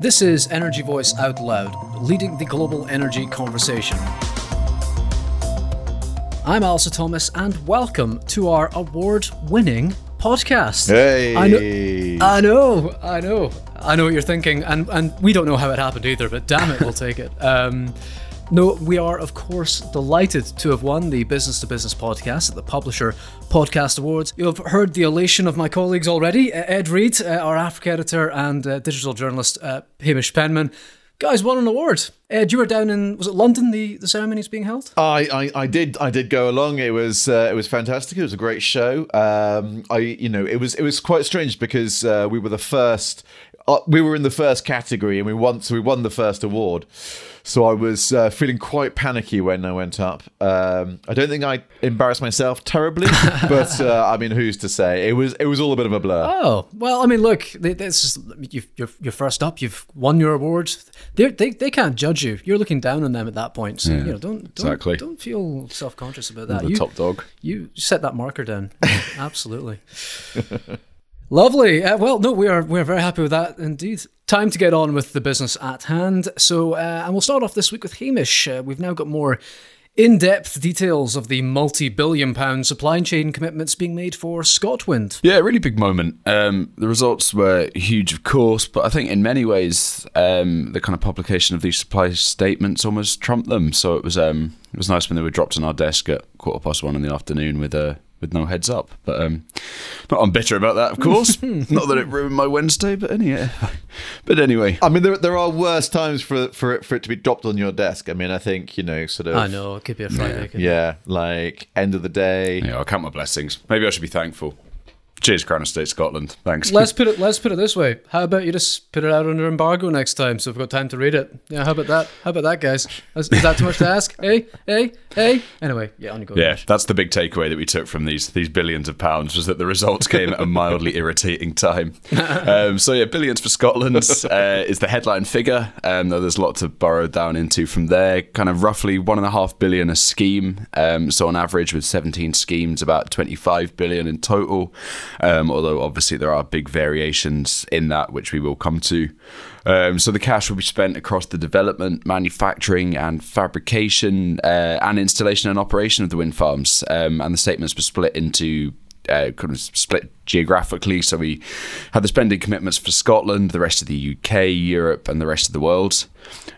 This is Energy Voice Out Loud, leading the global energy conversation. I'm Allister Thomas, and welcome to our award winning podcast. Hey! I know, I know, I know, I know what you're thinking, and, and we don't know how it happened either, but damn it, we'll take it. Um, no, we are, of course, delighted to have won the Business to Business podcast at the Publisher Podcast Awards. You've heard the elation of my colleagues already Ed Reed, uh, our Africa editor, and uh, digital journalist uh, Hamish Penman. Guys won an award. Ed, you were down in was it London? The the ceremony is being held. I, I, I did I did go along. It was uh, it was fantastic. It was a great show. Um, I you know it was it was quite strange because uh, we were the first. Uh, we were in the first category and we won. So we won the first award. So I was uh, feeling quite panicky when I went up. Um, I don't think I embarrassed myself terribly, but uh, I mean, who's to say? It was it was all a bit of a blur. Oh well, I mean, look, this is you've, you're you're first up. You've won your awards. They're, they they can't judge you. You're looking down on them at that point. So Yeah, you know, don't don't exactly. don't feel self conscious about that. the you, top dog. You set that marker down. Absolutely. Lovely. Uh, well, no, we are we are very happy with that indeed. Time to get on with the business at hand. So, uh, and we'll start off this week with Hamish. Uh, we've now got more in-depth details of the multi-billion-pound supply chain commitments being made for Scotwind. Yeah, really big moment. Um, the results were huge, of course, but I think in many ways um, the kind of publication of these supply statements almost trumped them. So it was um, it was nice when they were dropped on our desk at quarter past one in the afternoon with a with no heads up. But um, not I'm bitter about that, of course. not that it ruined my Wednesday, but anyway. But anyway, I mean, there, there are worse times for for it, for it to be dropped on your desk. I mean, I think you know, sort of. I know it could be a Friday. couldn't? Yeah, like end of the day. yeah, I'll count my blessings. Maybe I should be thankful. Cheers, Crown Estate Scotland. Thanks. Let's put it. Let's put it this way. How about you just put it out under embargo next time, so we've got time to read it. Yeah. How about that? How about that, guys? Is, is that too much to ask? hey, hey, hey. Anyway, yeah. On you go. Yeah, that's the big takeaway that we took from these these billions of pounds was that the results came at a mildly irritating time. Um, so yeah, billions for Scotland uh, is the headline figure. Um, though there's a lot to burrow down into from there. Kind of roughly one and a half billion a scheme. Um, so on average, with 17 schemes, about 25 billion in total. Um, although obviously there are big variations in that, which we will come to. Um, so the cash will be spent across the development, manufacturing, and fabrication, uh, and installation and operation of the wind farms. Um, and the statements were split into uh, kind of split geographically. So we had the spending commitments for Scotland, the rest of the UK, Europe, and the rest of the world.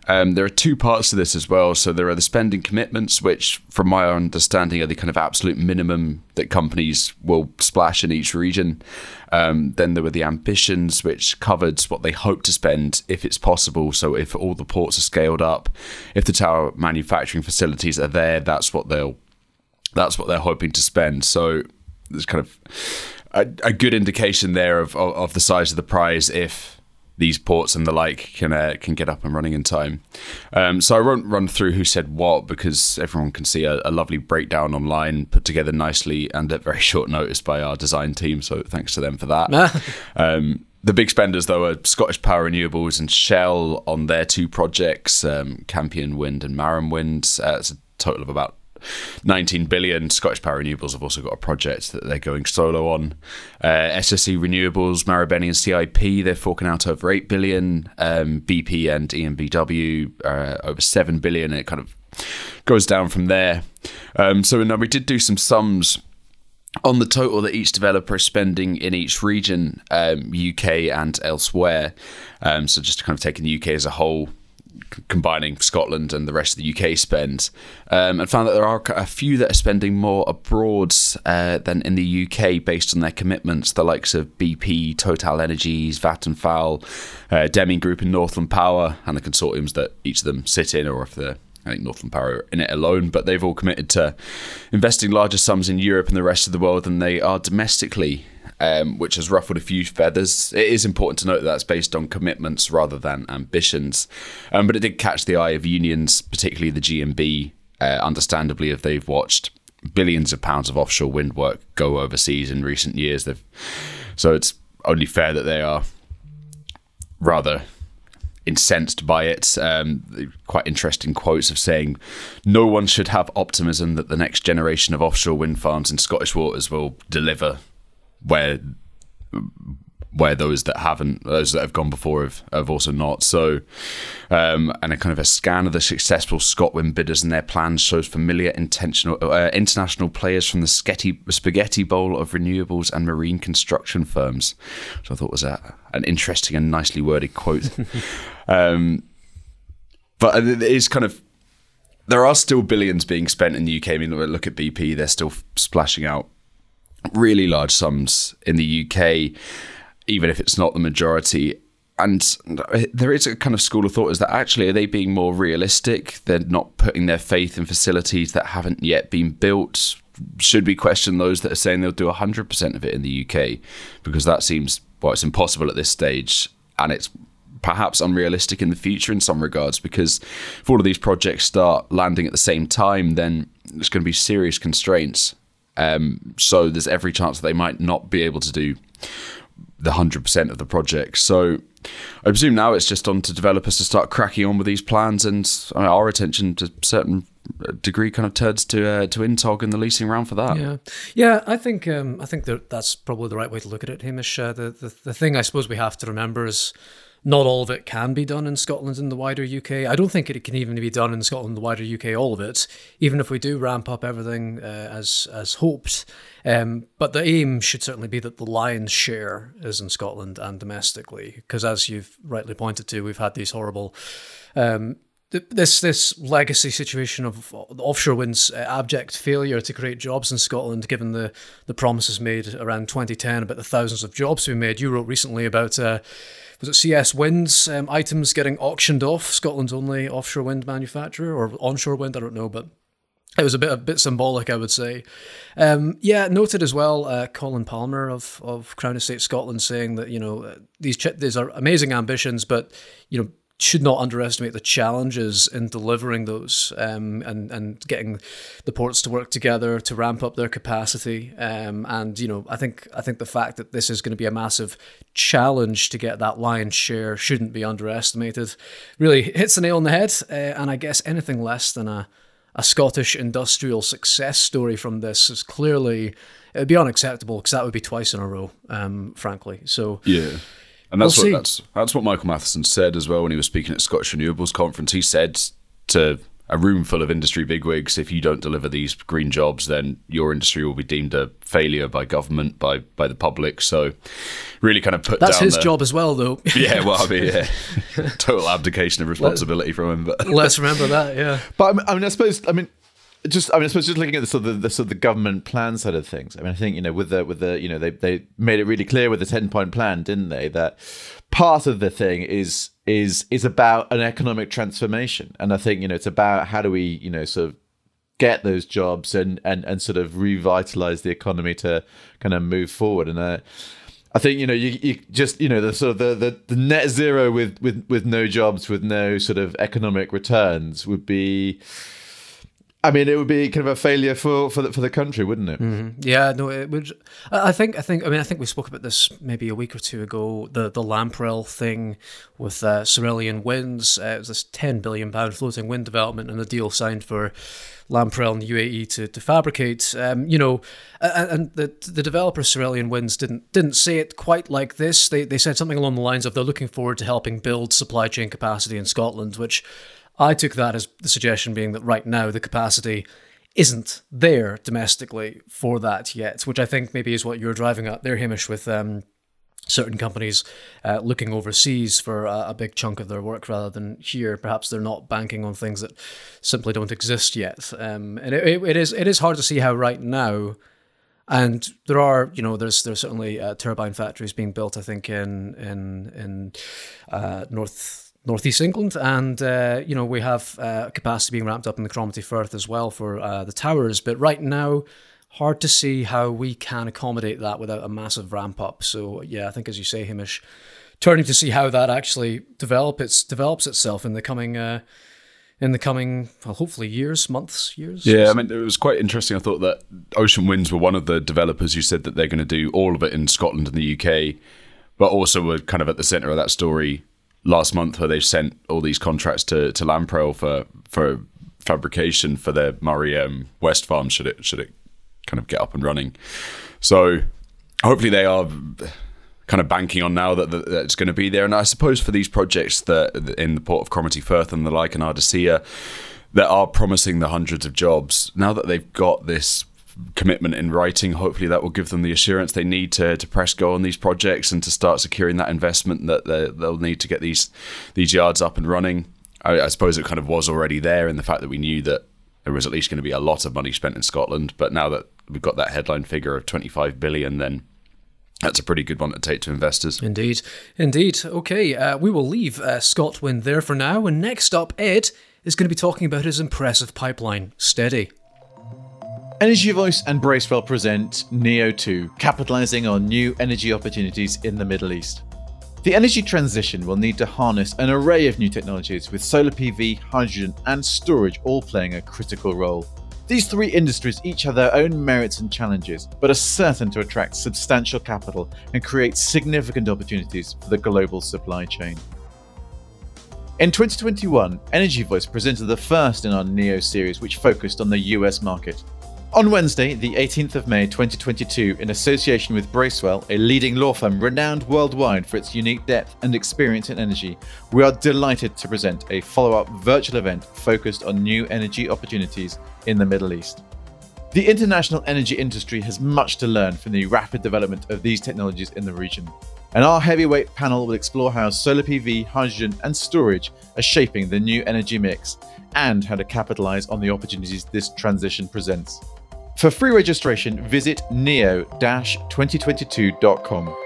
Um, there are two parts to this as well. So there are the spending commitments, which, from my understanding, are the kind of absolute minimum that companies will splash in each region. Um, then there were the ambitions, which covered what they hope to spend if it's possible. So if all the ports are scaled up, if the tower manufacturing facilities are there, that's what they'll that's what they're hoping to spend. So there's kind of a, a good indication there of, of, of the size of the prize if these ports and the like can uh, can get up and running in time. Um, so I won't run through who said what because everyone can see a, a lovely breakdown online, put together nicely and at very short notice by our design team. So thanks to them for that. um, the big spenders, though, are Scottish Power Renewables and Shell on their two projects, um, Campion Wind and Marram Wind. Uh, it's a total of about 19 billion. Scottish Power Renewables have also got a project that they're going solo on. Uh, SSE Renewables, Marubeni and CIP, they're forking out over 8 billion. Um, BP and EnBW uh, over 7 billion. It kind of goes down from there. Um, so now we did do some sums on the total that each developer is spending in each region, um, UK and elsewhere. Um, so just kind of taking the UK as a whole, combining Scotland and the rest of the UK spend, um, and found that there are a few that are spending more abroad uh, than in the UK based on their commitments. The likes of BP, Total Energies, Vattenfall, uh, DEME Group, and Northland Power, and the consortiums that each of them sit in, or if they're I think Northland Power in it alone, but they've all committed to investing larger sums in Europe and the rest of the world than they are domestically, um, which has ruffled a few feathers. It is important to note that that's based on commitments rather than ambitions, um, but it did catch the eye of unions, particularly the GMB. Uh, understandably, if they've watched billions of pounds of offshore wind work go overseas in recent years, they've so it's only fair that they are rather incensed by it. Um, quite interesting quotes of saying, "No one should have optimism that the next generation of offshore wind farms in Scottish waters will deliver where where those that haven't, those that have gone before have, have also not. So, um, and a kind of a scan of the successful ScotWind bidders and their plans shows familiar intentional uh, international players from the spaghetti, spaghetti bowl of renewables and marine construction firms, which I thought was a, an interesting and nicely worded quote. um, but it is kind of there are still billions being spent in the UK. I mean, look at BP; they're still splashing out really large sums in the UK, even if it's not the majority. And there is a kind of school of thought is that actually are they being more realistic? They're not putting their faith in facilities that haven't yet been built. Should we question those that are saying they'll do 100% of it in the UK? Because that seems, well, it's impossible at this stage. And it's perhaps unrealistic in the future in some regards because if all of these projects start landing at the same time, then there's going to be serious constraints. Um, so there's every chance that they might not be able to do the 100% of the project. So I presume now it's just on to developers to start cracking on with these plans, and uh, our attention to certain degree kind of turns to uh, to Intog and the leasing round for that. Yeah, yeah. I think um, I think that that's probably the right way to look at it, Hamish. Uh, the, the the thing I suppose we have to remember is not all of it can be done in Scotland and the wider UK. I don't think it can even be done in Scotland and the wider UK, all of it, even if we do ramp up everything uh, as as hoped. Um, but the aim should certainly be that the lion's share is in Scotland and domestically, because as you've rightly pointed to, we've had these horrible. Um, this this legacy situation of the offshore wind's uh, abject failure to create jobs in Scotland, given the, the promises made around 2010 about the thousands of jobs we made. You wrote recently about uh, was it CS Winds um, items getting auctioned off, Scotland's only offshore wind manufacturer or onshore wind, I don't know, but it was a bit a bit symbolic, I would say. Um, yeah, noted as well. Uh, Colin Palmer of of Crown Estate Scotland saying that you know these ch- these are amazing ambitions, but you know should not underestimate the challenges in delivering those um, and and getting the ports to work together to ramp up their capacity. Um, and you know, I think I think the fact that this is going to be a massive challenge to get that lion's share shouldn't be underestimated. Really hits the nail on the head. Uh, and I guess anything less than a a Scottish industrial success story from this is clearly it'd be unacceptable because that would be twice in a row, um, frankly. So yeah. And that's we'll what that's that's what Michael Matheson said as well when he was speaking at Scottish Renewables conference. He said to a room full of industry bigwigs, if you don't deliver these green jobs, then your industry will be deemed a failure by government, by by the public. So, really, kind of put that's his the, job as well, though. yeah, well, I mean, yeah, total abdication of responsibility from him. But let's remember that. Yeah, but I mean, I suppose, I mean, just I mean, I suppose just looking at the sort of the, sort of the government plan side of things. I mean, I think you know with the with the you know they they made it really clear with the ten point plan, didn't they, that part of the thing is is is about an economic transformation, and I think you know it's about how do we you know sort of get those jobs and and and sort of revitalize the economy to kind of move forward and. Uh, I think you know you, you just you know the sort of the, the, the net zero with, with with no jobs with no sort of economic returns would be I mean, it would be kind of a failure for for the, for the country, wouldn't it? Mm-hmm. Yeah, no, it would. I think, I think, I mean, I think we spoke about this maybe a week or two ago. The the Lamprell thing with uh, Cerulean Winds. Uh, it was this ten billion pound floating wind development, and a deal signed for Lamprell and UAE to to fabricate. Um, you know, and the the developer Cerulean Winds didn't didn't say it quite like this. They they said something along the lines of they're looking forward to helping build supply chain capacity in Scotland, which I took that as the suggestion being that right now the capacity isn't there domestically for that yet, which I think maybe is what you're driving at there, Hamish, with um, certain companies uh, looking overseas for a, a, big chunk of their work rather than here. Perhaps they're not banking on things that simply don't exist yet. Um, and it, it is it is hard to see how right now. And there are, you know, there's there's certainly uh, turbine factories being built. I think in in in uh, North northeast England, and uh, you know we have uh, capacity being ramped up in the Cromarty Firth as well for uh, the towers. But right now, hard to see how we can accommodate that without a massive ramp up. So yeah, I think as you say, Hamish, turning to see how that actually develop its develops itself in the coming. Uh, in the coming, well, hopefully years, months, years. Yeah, I mean, it was quite interesting. I thought that Ocean Winds were one of the developers who said that they're going to do all of it in Scotland and the UK, but also were kind of at the centre of that story last month where they've sent all these contracts to to Lamprell for for fabrication for their Moray um, West farm should it should it kind of get up and running. So hopefully they are kind of banking on now that, that, that it's going to be there. And I suppose for these projects that in the port of Cromarty Firth and the like and Ardersier that are promising the hundreds of jobs, now that they've got this commitment in writing, hopefully that will give them the assurance they need to, to press go on these projects and to start securing that investment that they'll need to get these these yards up and running. I, I suppose it kind of was already there in the fact that we knew that there was at least going to be a lot of money spent in Scotland. But now that we've got that headline figure of 25 billion, then that's a pretty good one to take to investors. Indeed. Indeed. Okay, uh, we will leave uh, ScotWind there for now. And next up, Ed is going to be talking about his impressive pipeline, Steady. Energy Voice and Bracewell present Neo 2, capitalizing on new energy opportunities in the Middle East. The energy transition will need to harness an array of new technologies, with solar PV, hydrogen, and storage all playing a critical role. These three industries each have their own merits and challenges, but are certain to attract substantial capital and create significant opportunities for the global supply chain. In 2021, Energy Voice presented the first in our NEO series, which focused on the US market. On Wednesday, the 18th of May 2022, in association with Bracewell, a leading law firm renowned worldwide for its unique depth and experience in energy, we are delighted to present a follow up virtual event focused on new energy opportunities in the Middle East. The international energy industry has much to learn from the rapid development of these technologies in the region, and our heavyweight panel will explore how solar PV, hydrogen, and storage are shaping the new energy mix and how to capitalize on the opportunities this transition presents. For free registration, visit neo-2022.com.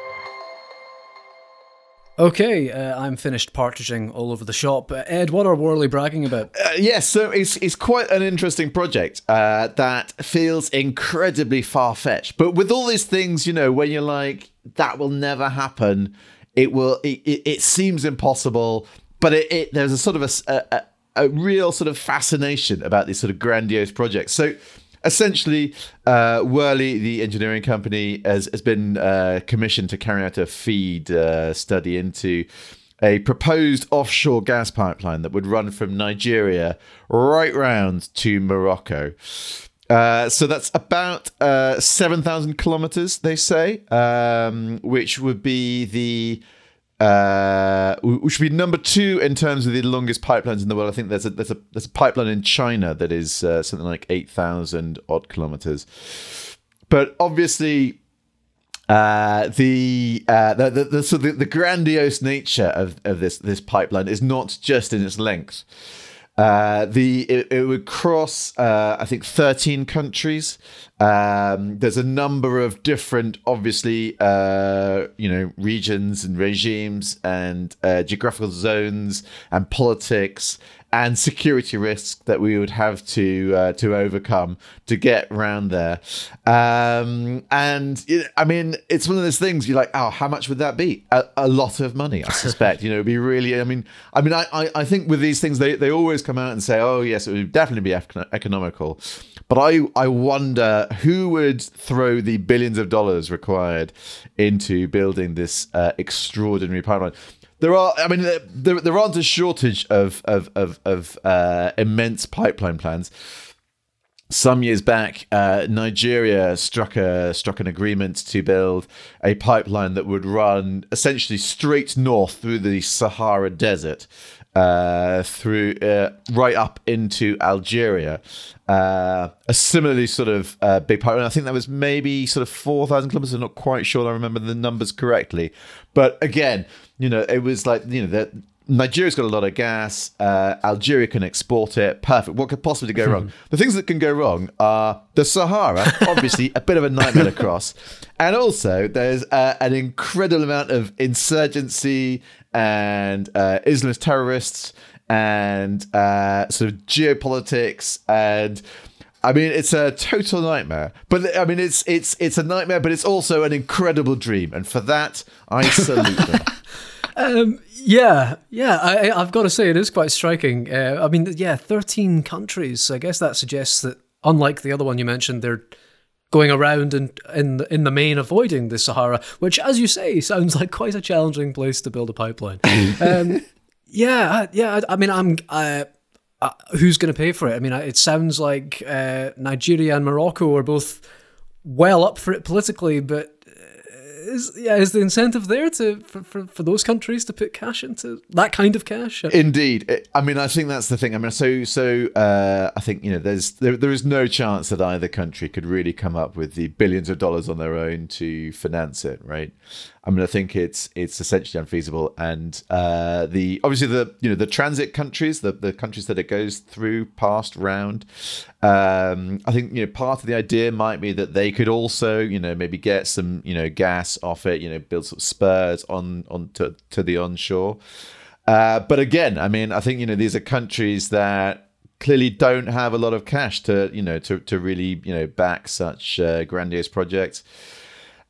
Okay, uh, I'm finished partridging all over the shop. Uh, Ed, what are Worley bragging about? Uh, yes, so it's it's quite an interesting project uh, that feels incredibly far fetched. But with all these things, you know, when you're like, that will never happen, it will. It, it, it seems impossible, but it, it there's a sort of a, a a real sort of fascination about these sort of grandiose projects. So essentially, uh, Worley, the engineering company, has, has been uh, commissioned to carry out a feed uh, study into a proposed offshore gas pipeline that would run from Nigeria right round to Morocco. Uh, so that's about uh, 7,000 kilometers, they say, um, which would be the uh, which would be number two in terms of the longest pipelines in the world. I think there's a there's a there's a pipeline in China that is uh, something like eight thousand odd kilometers. But obviously, uh, the, uh, the, the the so the, the grandiose nature of, of this this pipeline is not just in its length. Uh, the it, it, would cross, uh, I think, thirteen countries. Um, there's a number of different, obviously, uh, you know, regions and regimes and uh, geographical zones and politics and security risks that we would have to uh, to overcome to get around there. Um, and it, I mean, it's one of those things you're like, oh, how much would that be? A, a lot of money, I suspect. you know, it'd be really. I mean, I mean, I, I, I think with these things, they they always come out and say, oh yes, it would definitely be economical. But I I wonder who would throw the billions of dollars required into building this uh, extraordinary pipeline there are i mean there, there aren't a shortage of of of, of uh, immense pipeline plans some years back, uh, Nigeria struck a struck an agreement to build a pipeline that would run essentially straight north through the Sahara Desert, uh, through uh, right up into Algeria. Uh, a similarly sort of uh, big pipeline. I think that was maybe sort of four thousand kilometers. I'm not quite sure. I remember the numbers correctly, but again, you know, it was like you know that Nigeria's got a lot of gas. Uh, Algeria can export it. Perfect. What could possibly go wrong? the things that can go wrong are the Sahara, obviously a bit of a nightmare to cross, and also there's uh, an incredible amount of insurgency and uh, Islamist terrorists and uh, sort of geopolitics and. I mean, it's a total nightmare. But I mean, it's it's it's a nightmare, but it's also an incredible dream, and for that, I salute them. Um, yeah, yeah. I, have got to say, it is quite striking. Uh, I mean, yeah, thirteen countries. I guess that suggests that, unlike the other one you mentioned, they're going around and in in the main avoiding the Sahara, which, as you say, sounds like quite a challenging place to build a pipeline. um, yeah, yeah. I, I mean, I'm. Uh, uh, who's going to pay for it? I mean, it sounds like uh, Nigeria and Morocco are both well up for it politically, but is yeah is the incentive there to for, for, for those countries to put cash into that kind of cash? Indeed, I mean, I think that's the thing. I mean, so so uh, I think you know, there's there, there is no chance that either country could really come up with the billions of dollars on their own to finance it, right? I mean, I think it's it's essentially unfeasible, and uh, the obviously the you know the transit countries, the the countries that it goes through past round. Um, I think you know part of the idea might be that they could also you know maybe get some you know gas off it, you know build some spurs on on to, to the onshore. Uh, but again, I mean, I think you know these are countries that clearly don't have a lot of cash to you know to to really you know back such uh, grandiose projects.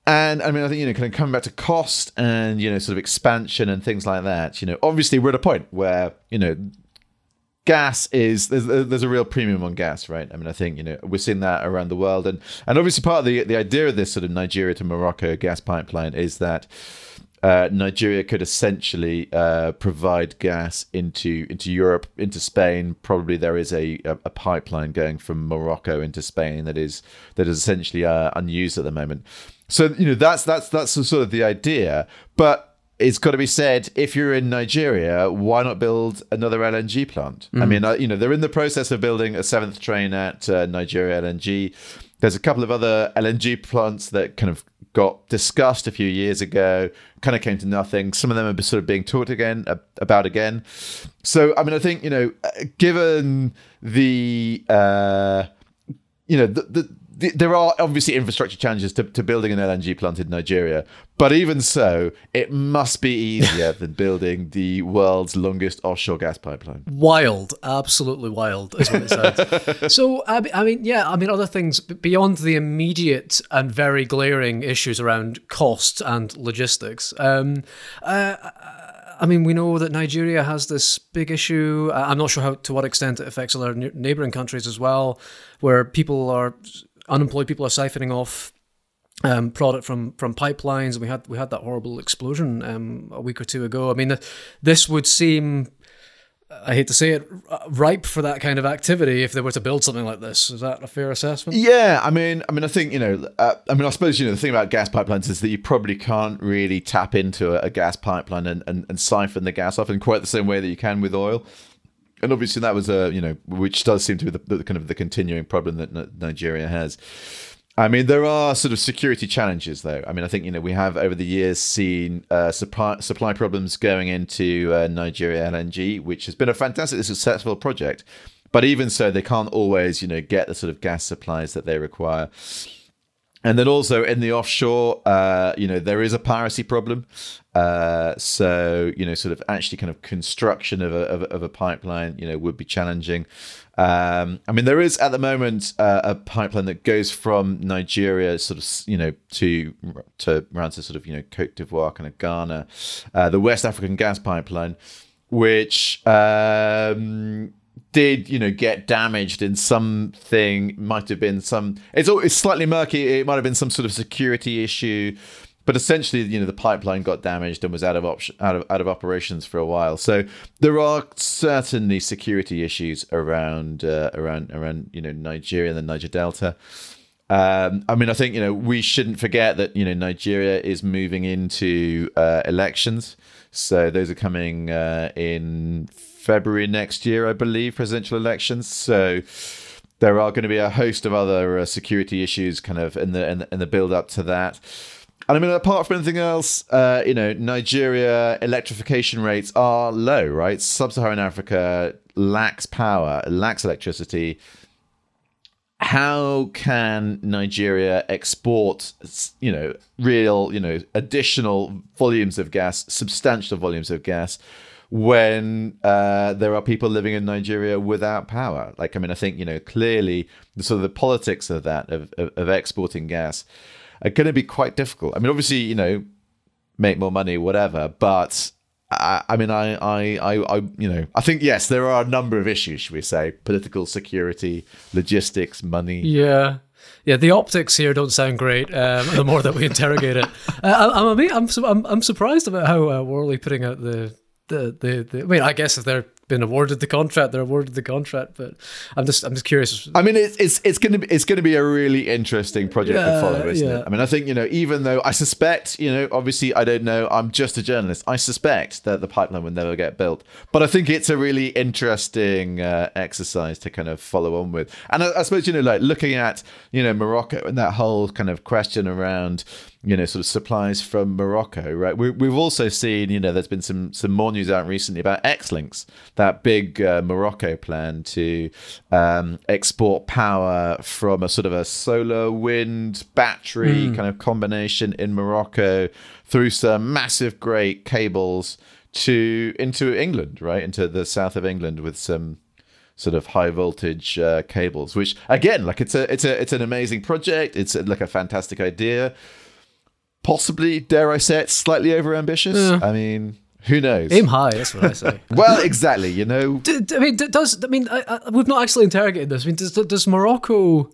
And I mean, I think, you know, kind of coming back to cost and, you know, sort of expansion and things like that, you know, obviously we're at a point where, you know, gas is there's, there's a real premium on gas right i mean i think you know we're seeing that around the world and and obviously part of the the idea of this sort of nigeria to morocco gas pipeline is that uh, Nigeria could essentially uh, provide gas into into Europe, into Spain. Probably there is a, a, a, pipeline going from Morocco into Spain that is that is essentially uh, unused at the moment. So you know that's that's that's sort of the idea, but it's got to be said if you're in Nigeria, why not build another LNG plant? Mm. I mean, you know, they're in the process of building a seventh train at uh, Nigeria LNG. There's a couple of other LNG plants that kind of got discussed a few years ago, kind of came to nothing. Some of them are sort of being talked again uh, about again. So, I mean, I think you know, uh, given the uh, you know the, the there are obviously infrastructure challenges to, to building an LNG plant in Nigeria, but even so, it must be easier than building the world's longest offshore gas pipeline. Wild, absolutely wild, is what it sounds. so, I mean, yeah, I mean, other things beyond the immediate and very glaring issues around cost and logistics. Um, uh, I mean, we know that Nigeria has this big issue. I'm not sure how to what extent it affects other neighboring countries as well, where people are unemployed people are siphoning off um, product from from pipelines. We had we had that horrible explosion um, a week or two ago. I mean, this would seem. I hate to say it, ripe for that kind of activity if they were to build something like this. Is that a fair assessment? Yeah, I mean, I mean, I think you know, uh, I mean, I suppose you know the thing about gas pipelines is that you probably can't really tap into a, a gas pipeline and, and, and siphon the gas off in quite the same way that you can with oil and obviously that was a you know which does seem to be the, the kind of the continuing problem that Nigeria has. I mean, there are sort of security challenges, though. I mean, I think you know we have over the years seen uh, supply supply problems going into uh, Nigeria LNG, which has been a fantastic, successful project. But even so, they can't always you know get the sort of gas supplies that they require. And then also in the offshore, uh, you know, there is a piracy problem. Uh, so, you know, sort of actually kind of construction of a, of, of a pipeline, you know, would be challenging. Um, I mean, there is at the moment uh, a pipeline that goes from Nigeria, sort of, you know, to to around to sort of, you know, Cote d'Ivoire, kind of Ghana, uh, the West African gas pipeline, which um, did you know get damaged in something might have been some it's it's slightly murky it might have been some sort of security issue but essentially you know the pipeline got damaged and was out of option out of out of operations for a while. So there are certainly security issues around uh, around around you know Nigeria and the Niger Delta. Um, I mean, I think you know we shouldn't forget that you know Nigeria is moving into uh, elections, so those are coming uh, in February next year, I believe, presidential elections. So there are going to be a host of other uh, security issues, kind of in the in in the build up to that. And I mean, apart from anything else, uh, you know, Nigeria electrification rates are low, right? Sub-Saharan Africa lacks power, lacks electricity. How can Nigeria export, you know, real, you know, additional volumes of gas, substantial volumes of gas? When uh, there are people living in Nigeria without power. Like, I mean, I think you know clearly the sort of the politics of that of, of, of exporting gas are going to be quite difficult. I mean, obviously, you know, make more money, whatever, but. I, mean, I, I, I, I, you know, I think yes, there are a number of issues. Should we say political security, logistics, money? Yeah, yeah, the optics here don't sound great. Um, the more that we interrogate it, uh, I, I'm, I'm, I'm, I'm surprised about how uh, Worley putting out the the, the, the I mean, I guess if they're been awarded the contract, they're awarded the contract. But I'm just I'm just curious. I mean, it's it's it's gonna be it's gonna be a really interesting project Yeah, to follow, isn't yeah. it? I mean, I think you know, even though I suspect, you know, obviously I don't know, I'm just a journalist. I suspect that the pipeline will never get built, but I think it's a really interesting uh, exercise to kind of follow on with. And I, I suppose you know, like looking at you know Morocco and that whole kind of question around you know sort of supplies from Morocco, right? We, we've also seen you know there's been some some more news out recently about Xlinks, that big uh, Morocco plan to um, export power from a sort of a solar wind battery kind of combination in Morocco through some massive great cables to into England, right? Into the south of England with some sort of high voltage uh, cables which again like it's a it's a it's an amazing project. It's like a fantastic idea possibly dare i say it slightly over ambitious i mean who knows Aim high, that's what I say. well exactly you know I mean, d- does I mean I, I, we've not actually interrogated this. I mean, does does Morocco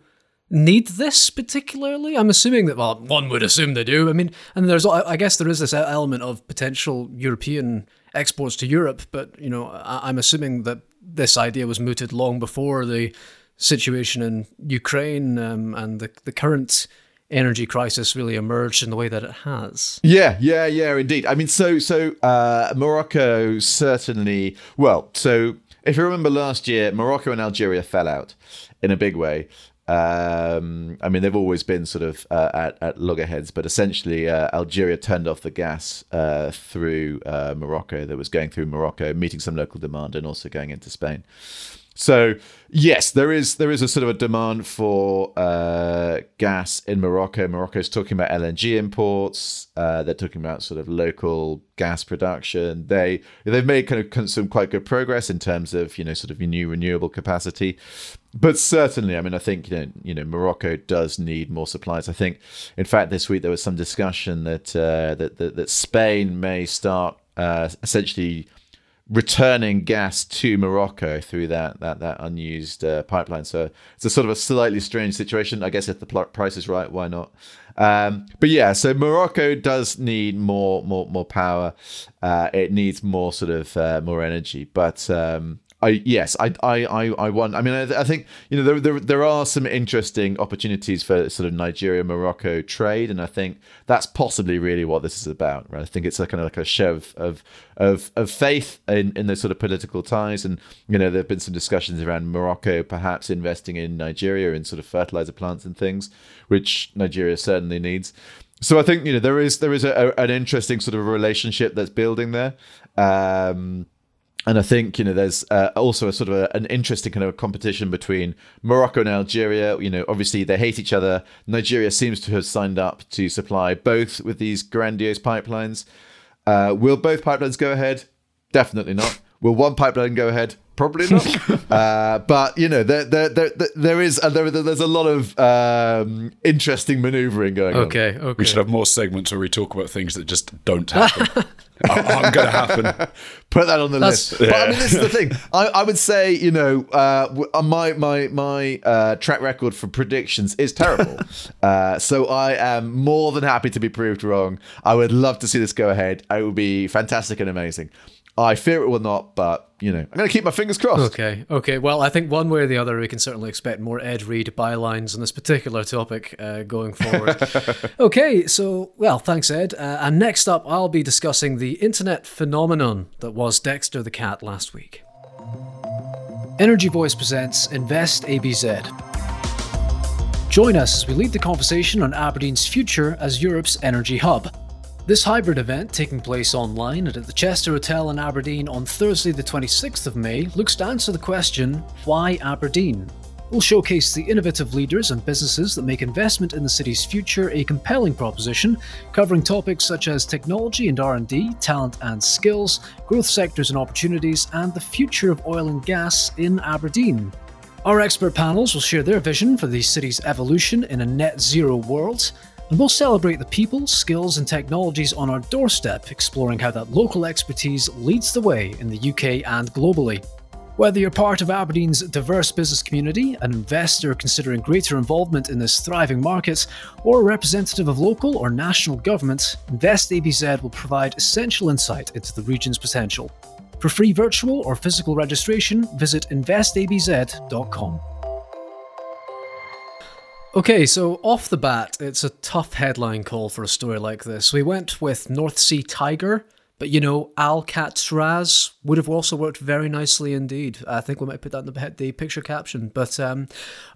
need this particularly? I'm assuming that. Well, one would assume they do. I mean, and there's I I guess there is this element of potential European exports to Europe, but you know, I, I'm assuming that this idea was mooted long before the situation in Ukraine um, and the the current energy crisis really emerged in the way that it has. Yeah, yeah, yeah, indeed. I mean, so so uh, Morocco certainly. Well, so if you remember last year, Morocco and Algeria fell out in a big way. Um, I mean, they've always been sort of uh, at, at loggerheads, but essentially, uh, Algeria turned off the gas uh, through uh, Morocco that was going through Morocco, meeting some local demand and also going into Spain. So yes, there is there is a sort of a demand for uh, gas in Morocco. Morocco's talking about LNG imports. Uh, they're talking about sort of local gas production. They they've made kind of some quite good progress in terms of you know sort of new renewable capacity. But certainly, I mean, I think you know, you know Morocco does need more supplies. I think, in fact, this week there was some discussion that uh, that, that that Spain may start uh, essentially returning gas to Morocco through that that that unused uh, pipeline. So it's a sort of a slightly strange situation. I guess if the price is right, why not? Um, but yeah, so Morocco does need more more more power. Uh, it needs more sort of uh, more energy, but. Um, I yes, I I I, I want. I mean, I, I think you know there, there there are some interesting opportunities for sort of Nigeria Morocco trade, and I think that's possibly really what this is about. Right? I think it's a kind of like a show of of of, of faith in in those sort of political ties, and you know there have been some discussions around Morocco perhaps investing in Nigeria in sort of fertilizer plants and things, which Nigeria certainly needs. So I think you know there is there is a, a, an interesting sort of relationship that's building there. Um, and I think you know there's uh, also a sort of a, an interesting kind of competition between Morocco and Algeria. You know, obviously they hate each other. Nigeria seems to have signed up to supply both with these grandiose pipelines. Uh, will both pipelines go ahead? Definitely not. Will one pipeline go ahead? Probably not. uh, but you know, there there there, there is uh, there, there's a lot of um, interesting manoeuvring going on. Okay, okay. We should have more segments where we talk about things that just don't happen. aren't going to happen. Put that on the That's- list. But I mean, this is the thing. I, I would say, you know, uh, uh, my my my uh, track record for predictions is terrible. uh, so I am more than happy to be proved wrong. I would love to see this go ahead. It would be fantastic and amazing. I fear it will not, but you know, I'm going to keep my fingers crossed. Okay, okay. Well, I think one way or the other, we can certainly expect more Ed Reed bylines on this particular topic uh, going forward. okay, so, well, thanks, Ed. Uh, and next up, I'll be discussing the internet phenomenon that was Dexter the Cat last week. Energy Voice presents Invest ABZ. Join us as we lead the conversation on Aberdeen's future as Europe's energy hub. This hybrid event, taking place online and at the Chester Hotel in Aberdeen on Thursday, the 26th of May, looks to answer the question why Aberdeen? We'll showcase the innovative leaders and businesses that make investment in the city's future a compelling proposition, covering topics such as technology and R&D, talent and skills, growth sectors and opportunities, and the future of oil and gas in Aberdeen. Our expert panels will share their vision for the city's evolution in a net zero world, and we'll celebrate the people, skills, and technologies on our doorstep, exploring how that local expertise leads the way in the UK and globally. Whether you're part of Aberdeen's diverse business community, an investor considering greater involvement in this thriving market, or a representative of local or national government, Invest ABZ will provide essential insight into the region's potential. For free virtual or physical registration, visit investabz.com. Okay, so off the bat, it's a tough headline call for a story like this. We went with North Sea Tiger, but you know, Alcatraz would have also worked very nicely indeed. I think we might put that in the, the picture caption. But um,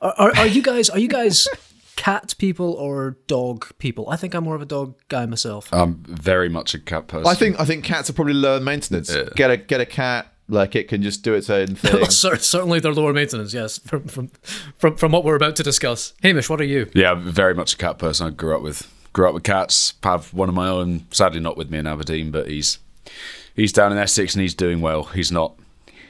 are, are, are you guys are you guys cat people or dog people? I think I'm more of a dog guy myself. I'm very much a cat person. I think I think cats are probably lower maintenance. Get a get a cat like it can just do its own thing. Certainly, they're lower maintenance. Yes, from, from from from what we're about to discuss. Hamish, what are you? Yeah, I'm very much a cat person. I grew up with grew up with cats. Have one of my own. Sadly, not with me in Aberdeen, but he's he's down in Essex and he's doing well. He's not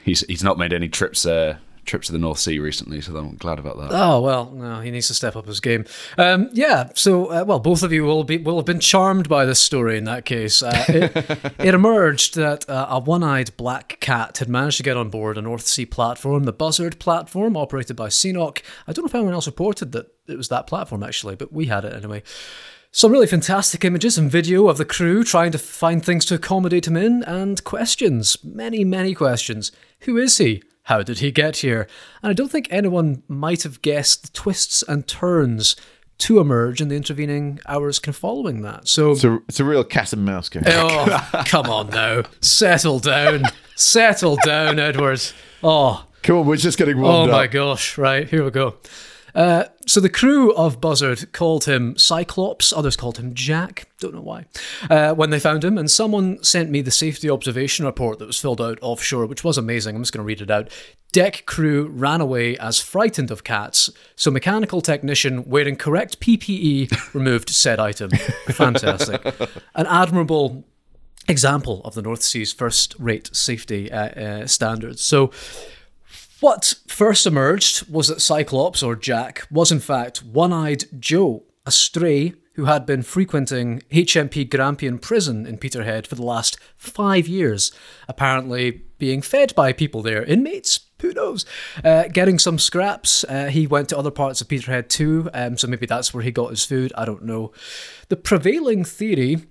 he's he's not made any trips uh, trips to the North Sea recently, so I'm glad about that. Oh well, no, he needs to step up his game. Um, yeah, so uh, well, both of you will be will have been charmed by this story. In that case, uh, it, it, emerged that uh, a one-eyed black cat had managed to get on board a North Sea platform, the Buzzard platform, operated by CNOOC. I don't know if anyone else reported that it was that platform actually, but we had it anyway. Some really fantastic images and video of the crew trying to find things to accommodate him in, and questions. Many, many questions. Who is he? How did he get here? And I don't think anyone might have guessed the twists and turns to emerge in the intervening hours kind of following that. So it's a, it's a real cat and mouse game. Oh, come on now. Settle down. Settle down, Edward. Oh. Come on, we're just getting warmed oh up. Oh up. my gosh. Right, here we go. Uh, so the crew of Buzzard called him Cyclops, others called him Jack, don't know why, uh, when they found him, and someone sent me the safety observation report that was filled out offshore, which was amazing. I'm just going to read it out. Deck crew ran away as frightened of cats, so mechanical technician wearing correct PPE removed said item. Fantastic. An admirable example of the North Sea's first rate safety uh, uh, standards. So what first emerged was that Cyclops, or Jack, was in fact one eyed Joe, a stray who had been frequenting HMP Grampian prison in Peterhead for the last five years, apparently being fed by people there, inmates. Who knows? Uh, getting some scraps. Uh, he went to other parts of Peterhead too, um, so maybe that's where he got his food. I don't know. The prevailing theory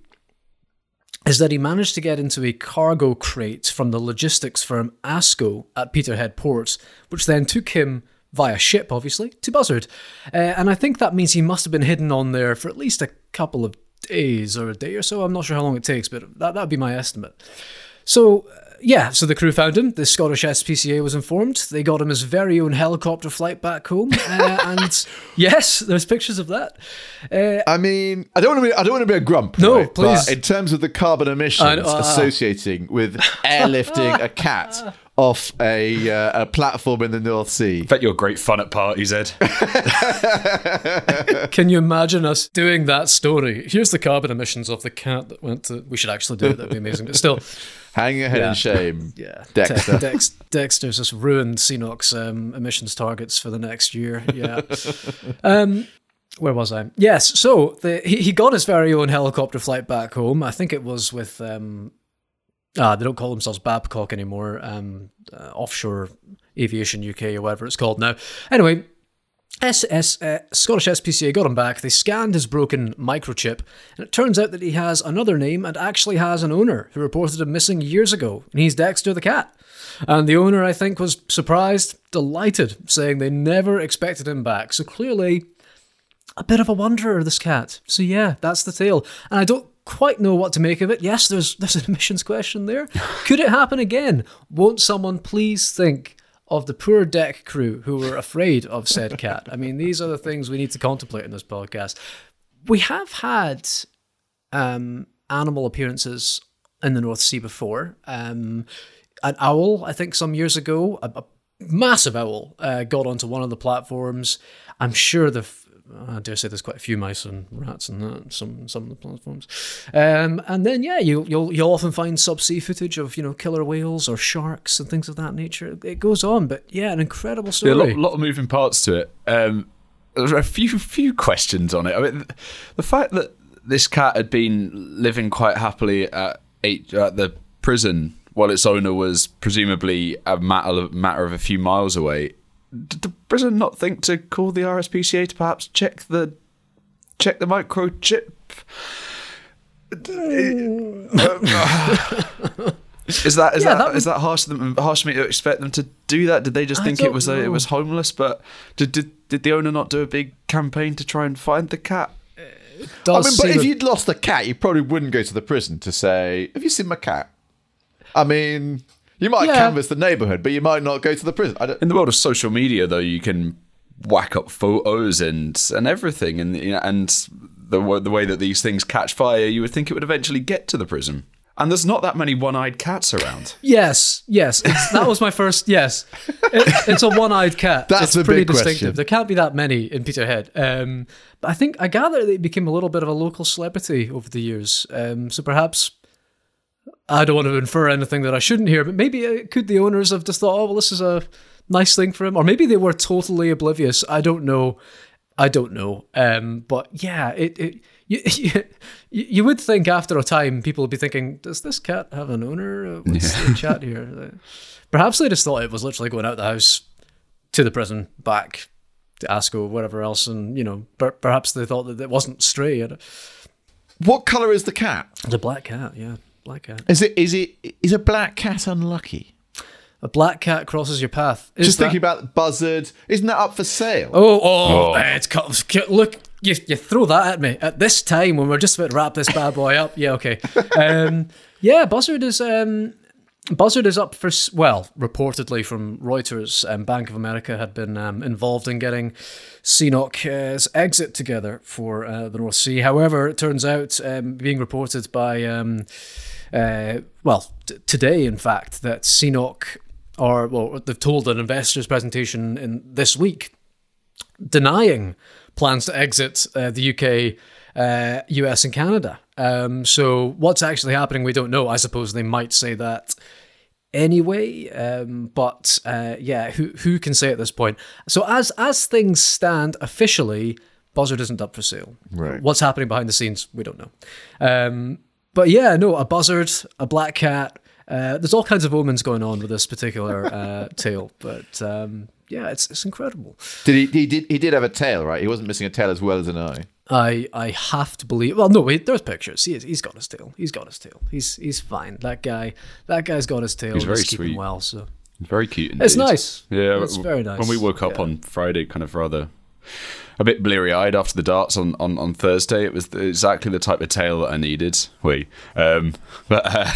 is that he managed to get into a cargo crate from the logistics firm ASCO at Peterhead Port, which then took him via ship, obviously, to Buzzard. Uh, and I think that means he must have been hidden on there for at least a couple of days or a day or so. I'm not sure how long it takes, but that would be my estimate. So, yeah, so the crew found him. The Scottish SPCA was informed. They got him his very own helicopter flight back home. Uh, and yes, there's pictures of that. Uh, I mean, I don't want to be. I don't want to be a grump. No, right? please. But in terms of the carbon emissions uh, associating with airlifting a cat off a uh, a platform in the North Sea, bet you're great fun at parties, Ed. Can you imagine us doing that story? Here's the carbon emissions of the cat that went to. We should actually do it. That'd be amazing. But still, hanging your head Yeah. in shame. yeah, Dexter. De- Dex- Dexter's just ruined CNOOC's um, emissions targets for the next year. Yeah. um, where was I? Yes. So the, he, he got his very own helicopter flight back home. I think it was with. Um, ah, they don't call themselves Babcock anymore. Um, uh, offshore Aviation UK or whatever it's called now. Anyway, SS, uh, Scottish SPCA got him back. They scanned his broken microchip, and it turns out that he has another name and actually has an owner who reported him missing years ago, and he's Dexter the cat. And the owner, I think, was surprised, delighted, saying they never expected him back. So clearly, a bit of a wanderer, this cat. So yeah, that's the tale. And I don't quite know what to make of it. Yes, there's there's an admissions question there. Could it happen again? Won't someone please think of the poor deck crew who were afraid of said cat? I mean, these are the things we need to contemplate in this podcast. We have had um, animal appearances in the North Sea before. Um, an owl, I think, some years ago, a, a massive owl, uh, got onto one of the platforms. I'm sure the I dare say there's quite a few mice and rats and that some some of the platforms. Um, and then yeah, you you'll you'll often find subsea footage of you know killer whales or sharks and things of that nature. It goes on, but yeah, an incredible story. Yeah, a lot, lot of moving parts to it. Um, there are a few few questions on it. I mean, the fact that this cat had been living quite happily at, eight, at the prison while its owner was presumably a matter of, matter of a few miles away. Did the prison not think to call the RSPCA to perhaps check the check the microchip? Is that is Yeah, that, that would- is that harsh of them harsh of me to expect them to do that? Did they just I think it was a, it was homeless? But did, did did the owner not do a big campaign to try and find the cat? I Does mean, but if a- you'd lost a cat, you probably wouldn't go to the prison to say, "Have you seen my cat?" I mean, you might Yeah. canvass the neighbourhood, but you might not go to the prison. I don't, In the world of social media, though, you can whack up photos and and everything, and you know, and the the way that these things catch fire, you would think it would eventually get to the prison. And there's not that many one-eyed cats around. Yes, yes. It's, that was my first. Yes, it, it's a one-eyed cat. That's it's the pretty big question. distinctive. There can't be that many in Peterhead. Um, but I think I gather they became a little bit of a local celebrity over the years. Um, so perhaps I don't want to infer anything that I shouldn't hear, but maybe uh, could the owners have just thought, oh well, this is a nice thing for him, or maybe they were totally oblivious. I don't know. I don't know. Um, but yeah, it. it you, you, you would think after a time people would be thinking, does this cat have an owner? Uh, What's the chat here? Uh, Perhaps they just thought it was literally going out the house to the prison, back to Asco, whatever else, and you know, per- perhaps they thought that it wasn't stray. What colour is the cat? The black cat, yeah, black cat. Is it is it is a black cat unlucky? A black cat crosses your path. Is Just that- thinking about buzzard. Isn't that up for sale? Oh, oh, Oh. eh, it's cut. Look, you, you throw that at me at this time when we're just about to wrap this bad boy up. Yeah, okay. Um, yeah, Buzzard is um, Buzzard is up for well, reportedly from Reuters. Um, Bank of America had been um, involved in getting CNOOC's exit together for uh, the North Sea. However, it turns out, um, being reported by um, uh, well t- today, in fact, that CNOOC or well, they've told an investors presentation in this week denying plans to exit uh, the UK, uh, US, and Canada. Um, so what's actually happening, we don't know. I suppose they might say that anyway. Um, but uh, yeah, who who can say at this point? So as as things stand officially, Buzzard isn't up for sale. Right. What's happening behind the scenes, we don't know. Um, but yeah, no, a buzzard, a black cat. Uh, there's all kinds of omens going on with this particular uh, tale, but um, yeah, it's it's incredible. Did he, he did he did have a tail, right? He wasn't missing a tail as well as an eye. I I have to believe. Well, no, wait, there's pictures. He is, he's got his tail. He's got his tail. He's he's fine. That guy. That guy's got his tail. He's very keeping sweet. well. So Very cute. Indeed. It's nice. Yeah, It's w- very nice. When we woke up Yeah. on Friday, kind of rather a bit bleary eyed after the darts on, on, on Thursday. It was exactly the type of tail that I needed. We, um, but uh,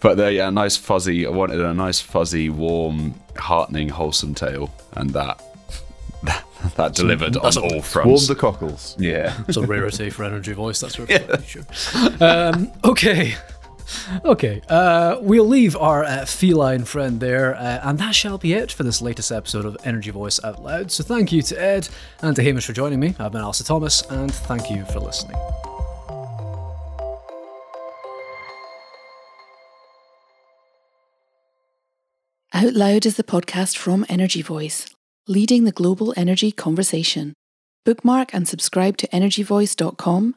but the yeah, nice fuzzy. I wanted a nice fuzzy, warm, heartening, wholesome tail, and that that, that delivered on all fronts. Warm fronts. the cockles. yeah. it's a rarity for energy voice. That's for sure. Um, okay. Okay, uh, we'll leave our uh, feline friend there, uh, and that shall be it for this latest episode of Energy Voice Out Loud. So, thank you to Ed and to Hamish for joining me. I've been Allister Thomas, and thank you for listening. Out Loud is the podcast from Energy Voice, leading the global energy conversation. Bookmark and subscribe to energyvoice.com,